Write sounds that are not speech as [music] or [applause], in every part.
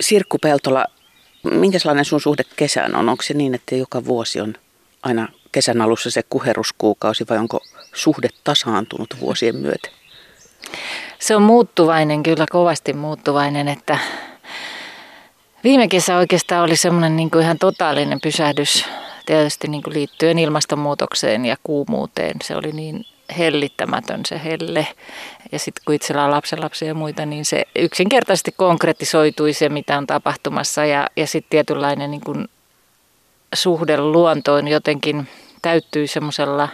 Sirkku Peltola, minkälainen sun suhde kesään on? Onko se niin, että joka vuosi on aina kesän alussa se kuheruskuukausi vai onko suhde tasaantunut vuosien myötä? Se on muuttuvainen, kyllä kovasti muuttuvainen, että viime kesä oikeastaan oli semmoinen niin ihan totaalinen pysähdys tietysti niin kuin liittyen ilmastonmuutokseen ja kuumuuteen. Se oli niin hellittämätön se helle. Ja sitten kun itsellä on lapsenlapsia ja muita, niin se yksinkertaisesti konkretisoitui se, mitä on tapahtumassa. Ja, ja sitten tietynlainen niin kuin suhde luontoon jotenkin täyttyi semmoisella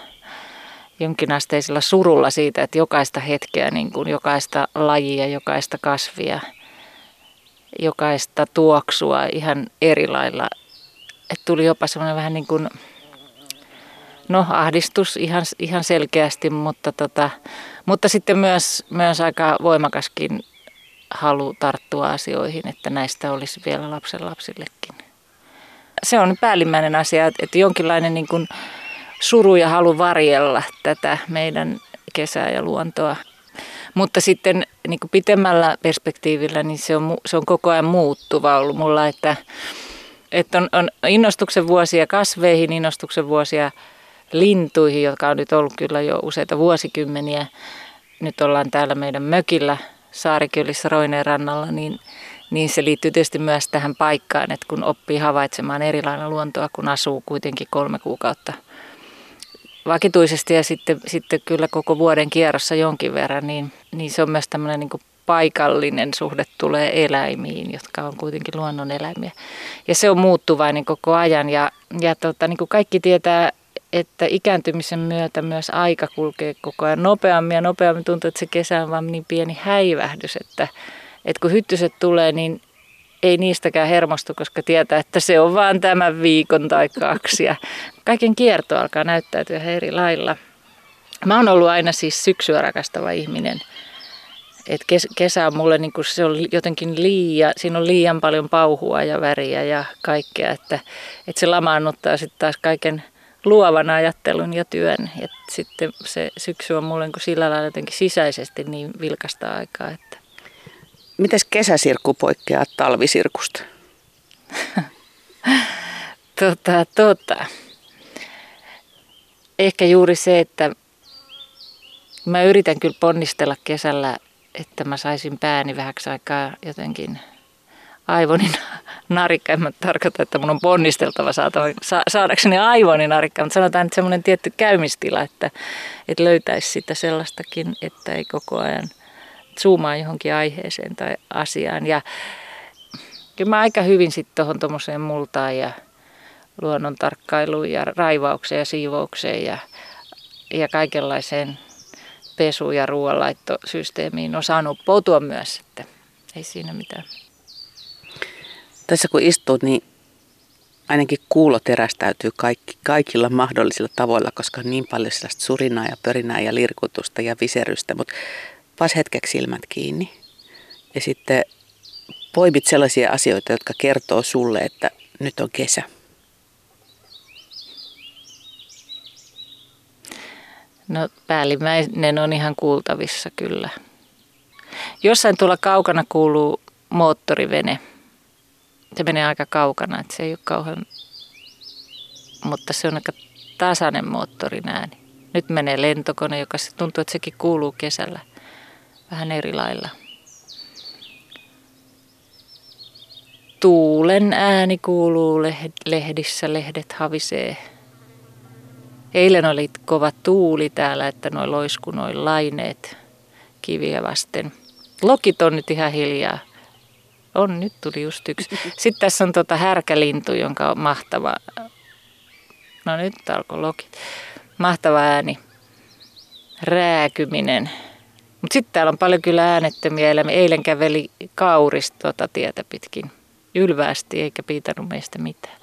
jonkinasteisella surulla siitä, että jokaista hetkeä, niin kuin jokaista lajia, jokaista kasvia, jokaista tuoksua ihan eri lailla. Että tuli jopa semmoinen vähän niin kuin, no ahdistus ihan, ihan selkeästi, mutta, tota, mutta sitten myös, myös aika voimakaskin halu tarttua asioihin, että näistä olisi vielä lapsenlapsillekin. Se on päällimmäinen asia, että jonkinlainen niin kuin, suru ja halu varjella tätä meidän kesää ja luontoa. Mutta sitten niin kuin pitemmällä perspektiivillä niin se on, se on koko ajan muuttuva ollut mulla, että, että on, on innostuksen vuosia kasveihin, innostuksen vuosia lintuihin, jotka on nyt ollut kyllä jo useita vuosikymmeniä. Nyt ollaan täällä meidän mökillä Saarikylissä Roineen rannalla, niin, niin se liittyy tietysti myös tähän paikkaan, että kun oppii havaitsemaan erilainen luontoa, kun asuu kuitenkin kolme kuukautta – vakituisesti ja sitten, sitten kyllä koko vuoden kierrossa jonkin verran, niin, niin se on myös tämmöinen niin paikallinen suhde tulee eläimiin, jotka on kuitenkin luonnoneläimiä. Ja se on muuttuvainen koko ajan ja, ja tota, niin kuin kaikki tietää, että ikääntymisen myötä myös aika kulkee koko ajan nopeammin ja nopeammin tuntuu, että se kesä on vaan niin pieni häivähdys, että, että kun hyttyset tulee, niin ei niistäkään hermostu, koska tietää, että se on vaan tämän viikon tai kaksi. Ja kaiken kierto alkaa näyttäytyä eri lailla. Mä oon ollut aina siis syksyä rakastava ihminen. Et kes, kesä on mulle niin kuin se on jotenkin liian, siinä on liian paljon pauhua ja väriä ja kaikkea, että, että se lamaannuttaa sitten taas kaiken luovan ajattelun ja työn. Et sitten se syksy on mulle niin sillä lailla jotenkin sisäisesti niin vilkasta aikaa, että Miten kesäsirkku poikkeaa talvisirkusta? [laughs] tota, tota. Ehkä juuri se, että mä yritän kyllä ponnistella kesällä, että mä saisin pääni vähäksi aikaa jotenkin aivonin narikka. En mä tarkoita, että mun on ponnisteltava saatava, sa, saadakseni aivonin narikka, mutta sanotaan, että semmoinen tietty käymistila, että, että löytäisi sitä sellaistakin, että ei koko ajan – zoomaa johonkin aiheeseen tai asiaan. Ja kyllä mä aika hyvin sitten tuohon tuommoiseen multaan ja luonnon tarkkailuun ja raivaukseen ja siivoukseen ja, ja kaikenlaiseen pesu- ja ruoanlaittosysteemiin saanut uppoutua myös, että ei siinä mitään. Tässä kun istut, niin ainakin kuulo terästäytyy kaikki, kaikilla mahdollisilla tavoilla, koska on niin paljon sellaista surinaa ja pörinää ja lirkutusta ja viserystä. Mutta pas hetkeksi silmät kiinni ja sitten poimit sellaisia asioita, jotka kertoo sulle, että nyt on kesä. No päällimmäinen on ihan kuultavissa kyllä. Jossain tuolla kaukana kuuluu moottorivene. Se menee aika kaukana, että se ei ole kauhean, mutta se on aika tasainen moottorin ääni. Nyt menee lentokone, joka tuntuu, että sekin kuuluu kesällä – vähän eri lailla. Tuulen ääni kuuluu lehdissä, lehdet havisee. Eilen oli kova tuuli täällä, että noin loisku noin laineet kiviä vasten. Lokit on nyt ihan hiljaa. On, nyt tuli just yksi. Sitten tässä on tota härkälintu, jonka on mahtava. No nyt alkoi lokit. Mahtava ääni. Rääkyminen. Mutta sitten täällä on paljon kyllä äänettömiä eläimiä. Eilen käveli kauris tuota tietä pitkin ylvästi eikä piitannut meistä mitään.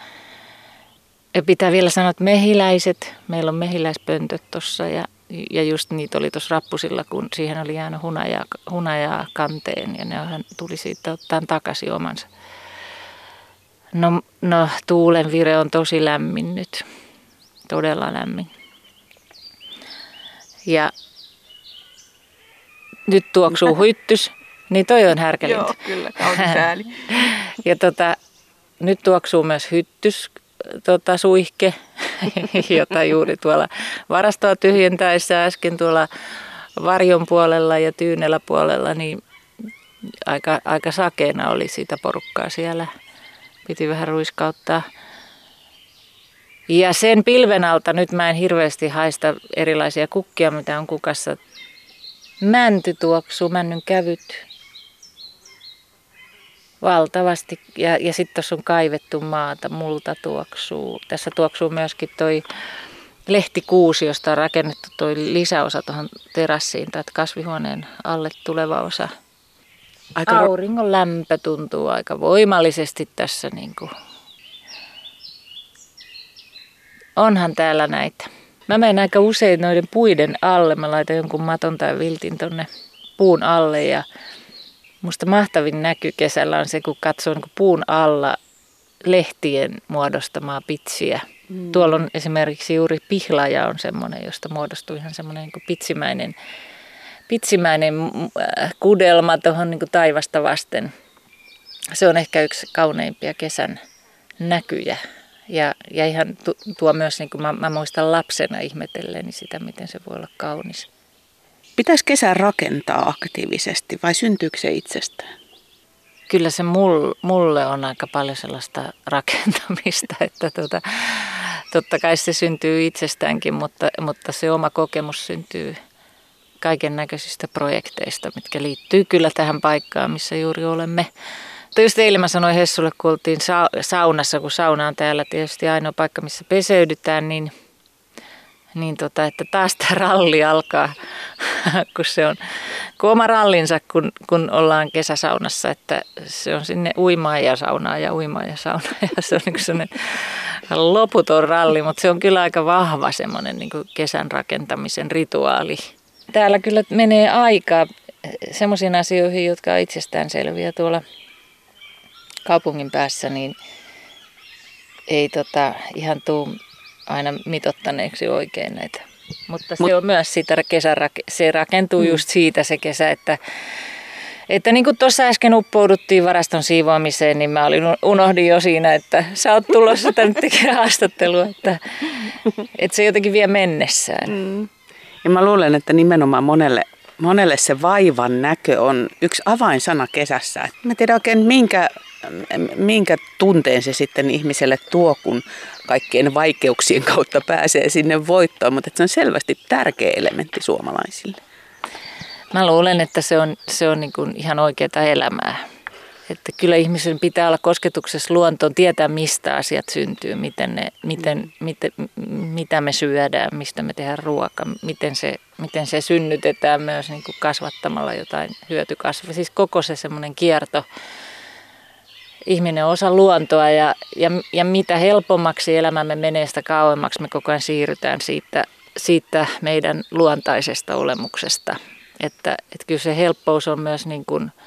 Ja pitää vielä sanoa, että mehiläiset, meillä on mehiläispöntöt tuossa ja, ja just niitä oli tuossa rappusilla, kun siihen oli jäänyt hunajaa, hunajaa kanteen ja ne tuli siitä ottaa takaisin omansa. No, no tuulen vire on tosi lämmin nyt, todella lämmin. Ja nyt tuoksuu [laughs] huittys, niin toi on härkälintä. Joo, kyllä, on sääli. [laughs] Ja tota, nyt tuoksuu myös hyttys, tota, suihke, [laughs] jota juuri tuolla varastoa tyhjentäessä äsken tuolla varjon puolella ja tyynellä puolella, niin aika, aika sakeena oli sitä porukkaa siellä. Piti vähän ruiskauttaa. Ja sen pilven alta nyt mä en hirveästi haista erilaisia kukkia, mitä on kukassa. Mänty tuoksuu, männyn kävyt valtavasti. Ja, ja sitten tuossa on kaivettu maata, multa tuoksuu. Tässä tuoksuu myöskin toi lehtikuusi, josta on rakennettu toi lisäosa tuohon terassiin tai kasvihuoneen alle tuleva osa. Aika Auringon lämpö tuntuu aika voimallisesti tässä niin kuin onhan täällä näitä. Mä menen aika usein noiden puiden alle. Mä laitan jonkun maton tai viltin tonne puun alle ja musta mahtavin näky kesällä on se, kun katsoo niin puun alla lehtien muodostamaa pitsiä. Mm. Tuolla on esimerkiksi juuri pihlaja on semmoinen, josta muodostuu ihan semmoinen niin pitsimäinen, pitsimäinen äh, kudelma tuohon niin taivasta vasten. Se on ehkä yksi kauneimpia kesän näkyjä ja, ja ihan tuo myös, niin kuin mä, mä muistan lapsena ihmetelleeni sitä, miten se voi olla kaunis. Pitäisi kesän rakentaa aktiivisesti vai syntyykö se itsestään? Kyllä se mul, mulle on aika paljon sellaista rakentamista, [laughs] että tuota, totta kai se syntyy itsestäänkin, mutta, mutta se oma kokemus syntyy kaiken näköisistä projekteista, mitkä liittyy kyllä tähän paikkaan, missä juuri olemme. Mutta just eilen mä sanoin Hessulle, kun oltiin saunassa, kun sauna on täällä tietysti ainoa paikka, missä peseydytään, niin, niin tota, että taas tämä ralli alkaa, [laughs] kun se on kun oma rallinsa, kun, kun ollaan kesäsaunassa, että se on sinne uimaa ja saunaa ja uimaa ja saunaa ja se on niin sellainen loputon ralli, mutta se on kyllä aika vahva semmoinen niin kesän rakentamisen rituaali. Täällä kyllä menee aikaa semmoisiin asioihin, jotka on itsestään selviä tuolla kaupungin päässä, niin ei tota, ihan tuu aina mitottaneeksi oikein näitä. Mutta se Mut, on myös sitä kesä, se rakentuu mm. just siitä se kesä, että että niin kuin tuossa äsken uppouduttiin varaston siivoamiseen, niin mä olin, unohdin jo siinä, että sä oot tulossa tänne tekemään [laughs] haastattelua, että, että se jotenkin vie mennessään. Mm. Ja mä luulen, että nimenomaan monelle monelle se vaivan näkö on yksi avainsana kesässä. Mä en tiedä oikein minkä, minkä tunteen se sitten ihmiselle tuo, kun kaikkien vaikeuksien kautta pääsee sinne voittoon, mutta se on selvästi tärkeä elementti suomalaisille. Mä luulen, että se on, se on niin kuin ihan oikeaa elämää. Että kyllä ihmisen pitää olla kosketuksessa luontoon, tietää mistä asiat syntyy, miten ne, miten, miten, mitä me syödään, mistä me tehdään ruoka, miten se, miten se synnytetään myös niin kuin kasvattamalla jotain hyötykasvia. Siis koko se semmoinen kierto. Ihminen on osa luontoa ja, ja, ja mitä helpommaksi elämämme menee, sitä kauemmaksi me koko ajan siirrytään siitä, siitä meidän luontaisesta olemuksesta. Että, että kyllä se helppous on myös niin kuin –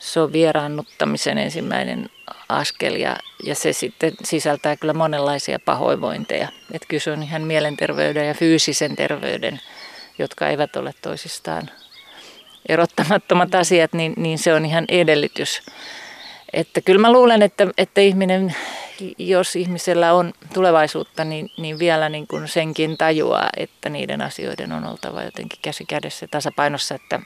se on vieraannuttamisen ensimmäinen askel ja, ja se sitten sisältää kyllä monenlaisia pahoinvointeja. Että kyllä se on ihan mielenterveyden ja fyysisen terveyden, jotka eivät ole toisistaan erottamattomat asiat, niin, niin se on ihan edellytys. Että kyllä mä luulen, että, että ihminen, jos ihmisellä on tulevaisuutta, niin, niin vielä niin kuin senkin tajuaa, että niiden asioiden on oltava jotenkin käsi kädessä tasapainossa, että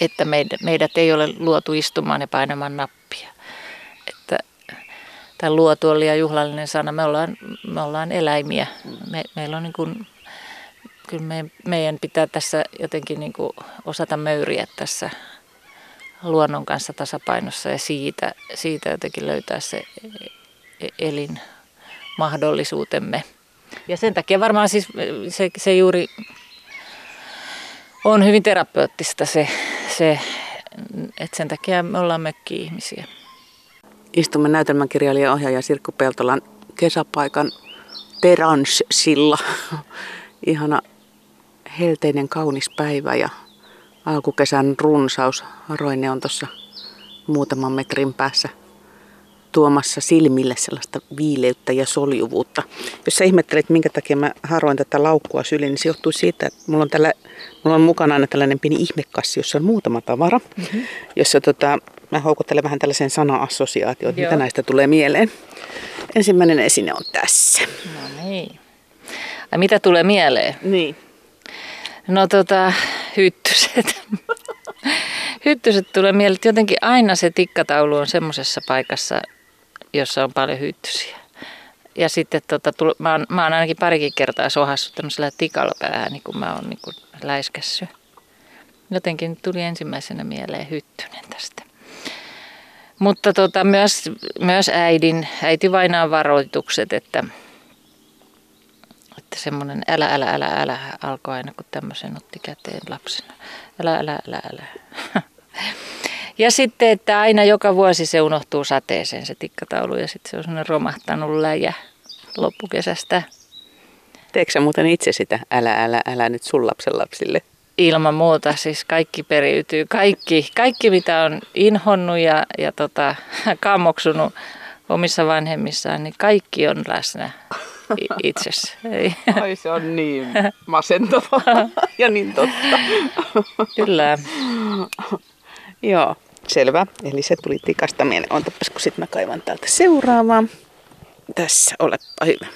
että meidät ei ole luotu istumaan ja painamaan nappia. Että tämä luotu oli ja juhlallinen sana. Me ollaan, me ollaan eläimiä. Me, meillä on niin kuin, kyllä me, meidän pitää tässä jotenkin niin kuin osata möyriä tässä luonnon kanssa tasapainossa ja siitä, siitä jotenkin löytää se e, elinmahdollisuutemme. Ja sen takia varmaan siis se, se juuri on hyvin terapeuttista se, se että sen takia me ollaan mökki-ihmisiä. Istumme näytelmänkirjailija ohjaaja Sirkku Peltolan kesäpaikan Teranssilla. [laughs] Ihana helteinen kaunis päivä ja alkukesän runsaus. Roine on tuossa muutaman metrin päässä tuomassa silmille sellaista viileyttä ja soljuvuutta. Jos sä ihmettelet, minkä takia mä haroin tätä laukkua syliin, niin se johtuu siitä, että mulla on, tällä, mulla on mukana aina tällainen pieni ihmekassi, jossa on muutama tavara, mm-hmm. jossa tota, mä houkuttelen vähän tällaisen sana-assosiaatioon, että mitä näistä tulee mieleen. Ensimmäinen esine on tässä. No niin. Ai mitä tulee mieleen? Niin. No tota, hyttyset. hyttyset tulee mieleen, jotenkin aina se tikkataulu on semmoisessa paikassa, jossa on paljon hyttysiä. Ja sitten tota, tull- mä, oon, mä oon ainakin parikin kertaa sohassut tämmöisellä tikalla päähän, niin kun mä oon niin kun läiskässy. Jotenkin tuli ensimmäisenä mieleen hyttynen tästä. Mutta tota, myös, myös äidin, äiti vainaan varoitukset, että, että semmoinen älä, älä, älä, älä alkoi aina, kun tämmöisen otti käteen lapsena. Älä, älä, älä, älä. [laughs] Ja sitten, että aina joka vuosi se unohtuu sateeseen se tikkataulu ja sitten se on semmoinen romahtanut läjä loppukesästä. Teekö muuten itse sitä älä, älä, älä nyt sun lapsen lapsille? Ilman muuta siis kaikki periytyy. Kaikki, kaikki mitä on inhonnut ja, ja tota, [laughs] kammoksunut omissa vanhemmissaan, niin kaikki on läsnä itsessä. Ei. Ai se on niin masentavaa [laughs] ja niin totta. Kyllä. Joo, selvä. Eli se tuli tikasta mieleen. Ontapas, kun sit mä kaivan täältä seuraavaa. Tässä, olepa hyvä.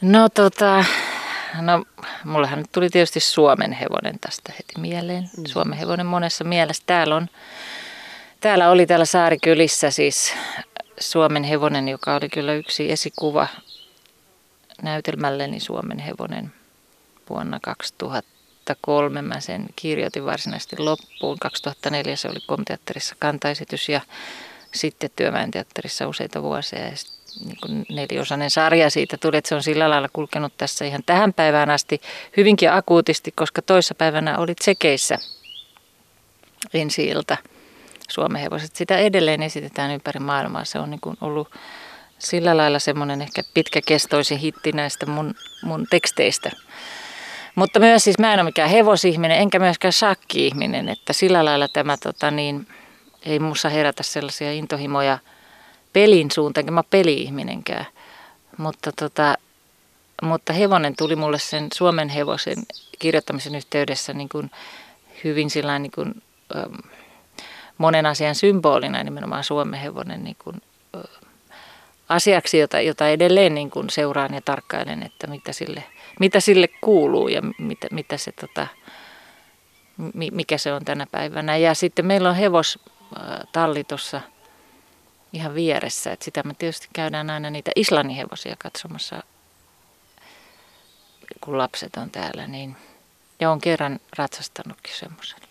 No tota, no mullehan nyt tuli tietysti Suomen hevonen tästä heti mieleen. Suomen hevonen monessa mielessä. Täällä on, täällä oli täällä Saarikylissä siis Suomen hevonen, joka oli kyllä yksi esikuva näytelmälleni Suomen hevonen vuonna 2003. Mä sen kirjoitin varsinaisesti loppuun. 2004 se oli komteatterissa kantaesitys ja sitten Työväen teatterissa useita vuosia. Ja niin kuin neliosainen sarja siitä tuli, että se on sillä lailla kulkenut tässä ihan tähän päivään asti hyvinkin akuutisti, koska toissa päivänä oli tsekeissä ensi ilta Suomen hevoset. Sitä edelleen esitetään ympäri maailmaa. Se on niin kuin ollut sillä lailla semmoinen ehkä pitkäkestoisin hitti näistä mun, mun teksteistä. Mutta myös siis mä en ole mikään hevosihminen, enkä myöskään shakki-ihminen, että sillä lailla tämä tota niin, ei muussa herätä sellaisia intohimoja pelin suuntaan, enkä mä peli-ihminenkään. Mutta, tota, mutta hevonen tuli mulle sen Suomen hevosen kirjoittamisen yhteydessä niin kuin hyvin sillain niin kuin, ähm, monen asian symbolina, nimenomaan Suomen hevonen niin kuin, asiaksi, jota, jota edelleen niin kuin seuraan ja tarkkailen, että mitä sille, mitä sille kuuluu ja mitä, mitä se, tota, mi- mikä se on tänä päivänä. Ja sitten meillä on hevostalli tuossa ihan vieressä, että sitä me tietysti käydään aina niitä Islannin hevosia katsomassa, kun lapset on täällä, niin ja on kerran ratsastanutkin semmoisella.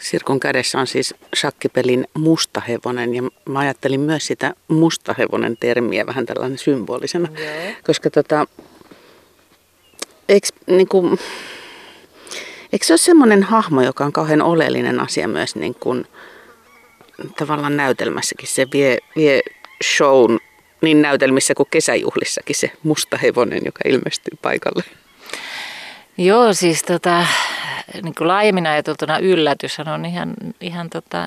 Sirkun kädessä on siis shakkipelin musta hevonen ja mä ajattelin myös sitä musta hevonen termiä vähän tällainen symbolisena. Joo. Koska tota, eikö, niinku, eikö se ole semmoinen hahmo, joka on kauhean oleellinen asia myös niin kuin, tavallaan näytelmässäkin. Se vie, vie shown niin näytelmissä kuin kesäjuhlissakin se musta hevonen, joka ilmestyy paikalle. Joo, siis tota, niin kuin laajemmin ajateltuna yllätys on ihan, ihan tota,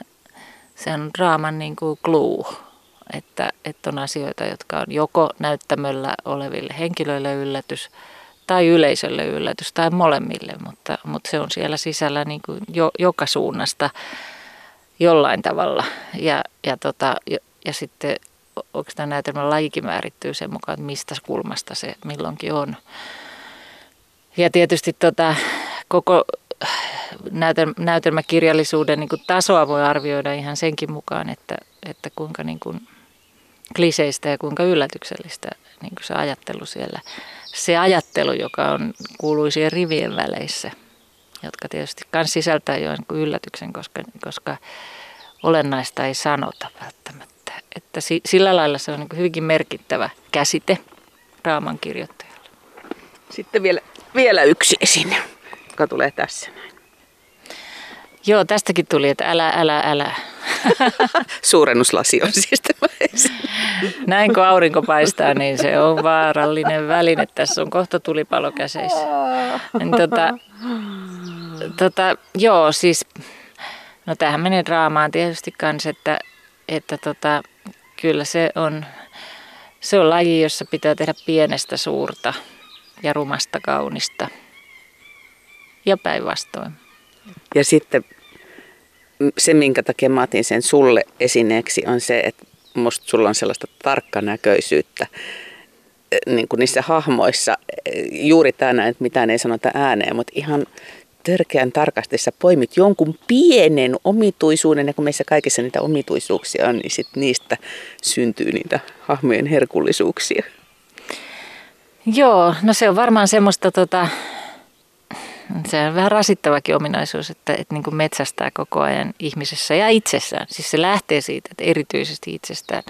se on draaman niin kuin clue, että, että on asioita, jotka on joko näyttämöllä oleville henkilöille yllätys tai yleisölle yllätys tai molemmille, mutta, mutta se on siellä sisällä niin kuin jo, joka suunnasta jollain tavalla. Ja, ja, tota, ja, ja sitten oikeastaan näytelmän lajikin määrittyy sen mukaan, että mistä kulmasta se milloinkin on. Ja tietysti tota, koko näytel, näytelmäkirjallisuuden niin kuin tasoa voi arvioida ihan senkin mukaan, että, että kuinka niin kuin kliseistä ja kuinka yllätyksellistä niin kuin se ajattelu siellä. Se ajattelu, joka on, kuului siihen rivien väleissä, jotka tietysti myös sisältää jo niin kuin yllätyksen, koska, koska olennaista ei sanota välttämättä. Että si, sillä lailla se on niin kuin hyvinkin merkittävä käsite raaman kirjoittajalle. Sitten vielä, vielä yksi esine, joka tulee tässä näin. Joo, tästäkin tuli, että älä, älä, älä. [laughs] Suurennuslasi on siis tämä. Näin kun aurinko paistaa, niin se on vaarallinen väline. Tässä on kohta tulipalo käseissä. Niin tota, tota, joo, siis, no tähän menee draamaan tietysti kanssa, että, että tota, kyllä se on, se on laji, jossa pitää tehdä pienestä suurta ja rumasta kaunista. Ja päinvastoin. Ja sitten se, minkä takia mä otin sen sulle esineeksi, on se, että musta sulla on sellaista tarkkanäköisyyttä niin kuin niissä hahmoissa. Juuri tänään, että mitään ei sanota ääneen, mutta ihan törkeän tarkasti sä poimit jonkun pienen omituisuuden, ja kun meissä kaikissa niitä omituisuuksia on, niin sit niistä syntyy niitä hahmojen herkullisuuksia. Joo, no se on varmaan semmoista, tota, se on vähän rasittavakin ominaisuus, että, että niin kuin metsästää koko ajan ihmisessä ja itsessään. Siis se lähtee siitä, että erityisesti itsestään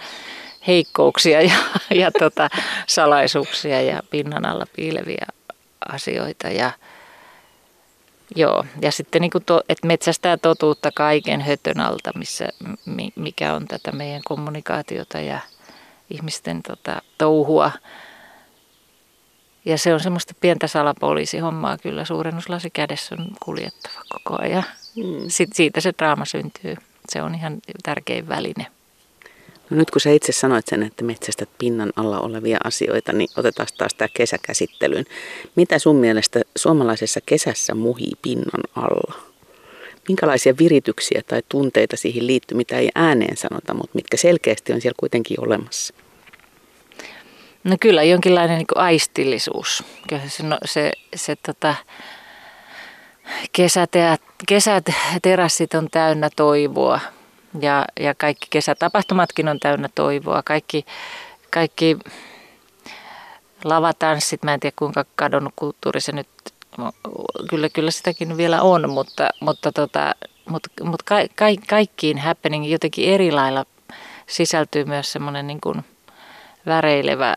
heikkouksia ja, ja tota, salaisuuksia ja pinnan alla piileviä asioita. Ja, joo, ja sitten niin kuin to, että metsästää totuutta kaiken hötön alta, missä, mikä on tätä meidän kommunikaatiota ja ihmisten tota, touhua. Ja se on semmoista pientä salapoliisihommaa kyllä. Suurennuslasi kädessä on kuljettava koko ajan. Mm. Sitten siitä se draama syntyy. Se on ihan tärkein väline. No nyt kun sä itse sanoit sen, että metsästät pinnan alla olevia asioita, niin otetaan taas tämä kesäkäsittelyyn. Mitä sun mielestä suomalaisessa kesässä muhii pinnan alla? Minkälaisia virityksiä tai tunteita siihen liittyy, mitä ei ääneen sanota, mutta mitkä selkeästi on siellä kuitenkin olemassa? No kyllä, jonkinlainen niin aistillisuus. Kyllä se, no, se, se tota, kesäteat, kesäterassit on täynnä toivoa ja, ja kaikki kesätapahtumatkin on täynnä toivoa. Kaikki, kaikki lavatanssit, mä en tiedä kuinka kadonnut kulttuuri se nyt, kyllä, kyllä sitäkin vielä on, mutta, mutta, tota, mutta, mutta ka, ka, kaikkiin happening jotenkin eri lailla sisältyy myös semmoinen niin väreilevä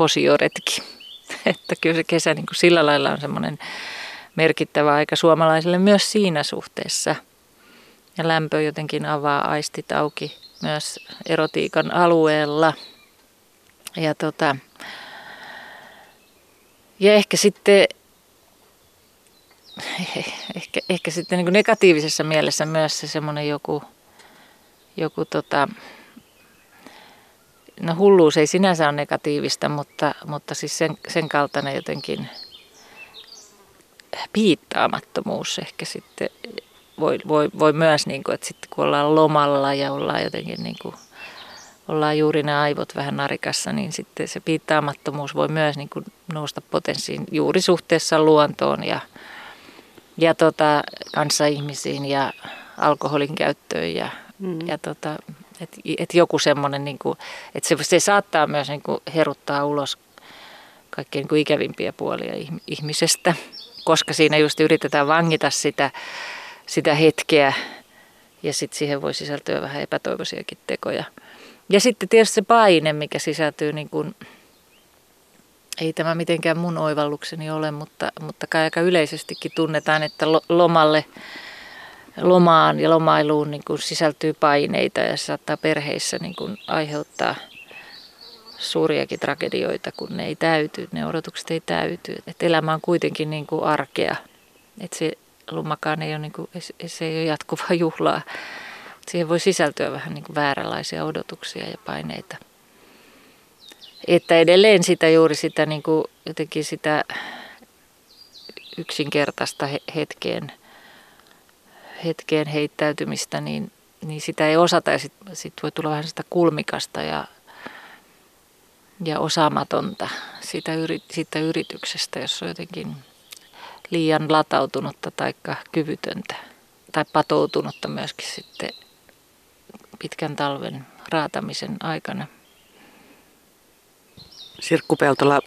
kosioretki. Että kyllä se kesä niin kuin sillä lailla on semmoinen merkittävä aika suomalaisille myös siinä suhteessa. Ja lämpö jotenkin avaa aistit auki myös erotiikan alueella. Ja, tota, ja ehkä sitten, ehkä, ehkä sitten niin negatiivisessa mielessä myös se semmoinen joku, joku tota, no hulluus ei sinänsä ole negatiivista, mutta, mutta siis sen, sen kaltainen jotenkin piittaamattomuus ehkä sitten voi, voi, voi myös, niin kuin, että sitten kun ollaan lomalla ja ollaan jotenkin niin kuin, ollaan juuri ne aivot vähän narikassa, niin sitten se piittaamattomuus voi myös niin kuin nousta potenssiin juuri suhteessa luontoon ja, ja tota, ihmisiin ja alkoholin käyttöön ja, mm. ja tota, että et joku semmoinen, niin että se, se saattaa myös niin kuin heruttaa ulos kaikkein niin ikävimpiä puolia ihmisestä, koska siinä just yritetään vangita sitä, sitä hetkeä ja sitten siihen voi sisältyä vähän epätoivoisiakin tekoja. Ja sitten tietysti se paine, mikä sisältyy, niin kuin, ei tämä mitenkään mun oivallukseni ole, mutta, mutta kai aika yleisestikin tunnetaan, että lomalle lomaan ja lomailuun niin kuin sisältyy paineita ja se saattaa perheissä niin kuin aiheuttaa suuriakin tragedioita, kun ne ei täyty, ne odotukset ei täyty. Et elämä on kuitenkin niin kuin arkea. Et se lomakaan ei ole, niin kuin, se ei ole jatkuvaa [laughs] juhlaa. Siihen voi sisältyä vähän niin kuin vääränlaisia odotuksia ja paineita. Että edelleen sitä juuri sitä niin kuin, jotenkin sitä yksinkertaista hetkeen hetkeen heittäytymistä, niin, niin sitä ei osata. Ja sitten sit voi tulla vähän sitä kulmikasta ja, ja osaamatonta siitä, yri, siitä yrityksestä, jos on jotenkin liian latautunutta tai kyvytöntä. Tai patoutunutta myöskin sitten pitkän talven raatamisen aikana. Sirkku Peltola,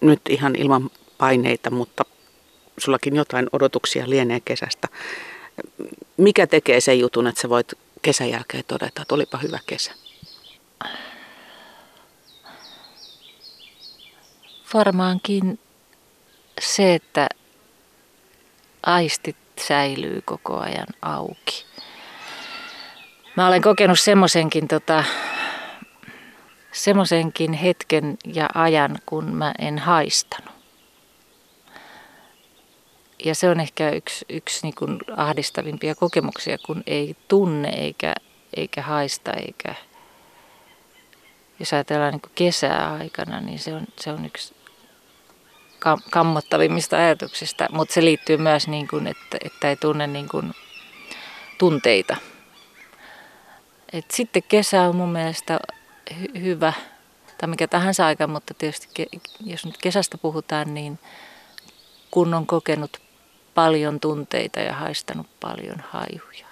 nyt ihan ilman paineita, mutta sullakin jotain odotuksia lienee kesästä mikä tekee sen jutun, että sä voit kesän jälkeen todeta, että olipa hyvä kesä? Varmaankin se, että aistit säilyy koko ajan auki. Mä olen kokenut semmoisenkin tota, semmoisenkin hetken ja ajan, kun mä en haistanut ja se on ehkä yksi, yksi niin kuin ahdistavimpia kokemuksia, kun ei tunne eikä, eikä haista eikä... Jos ajatellaan niin kuin kesää aikana, niin se on, se on yksi kam- kammottavimmista ajatuksista, mutta se liittyy myös, niin kuin, että, että ei tunne niin kuin tunteita. Et sitten kesä on mun mielestä hy- hyvä, tai mikä tahansa aika, mutta tietysti ke- jos nyt kesästä puhutaan, niin kun on kokenut paljon tunteita ja haistanut paljon haihuja.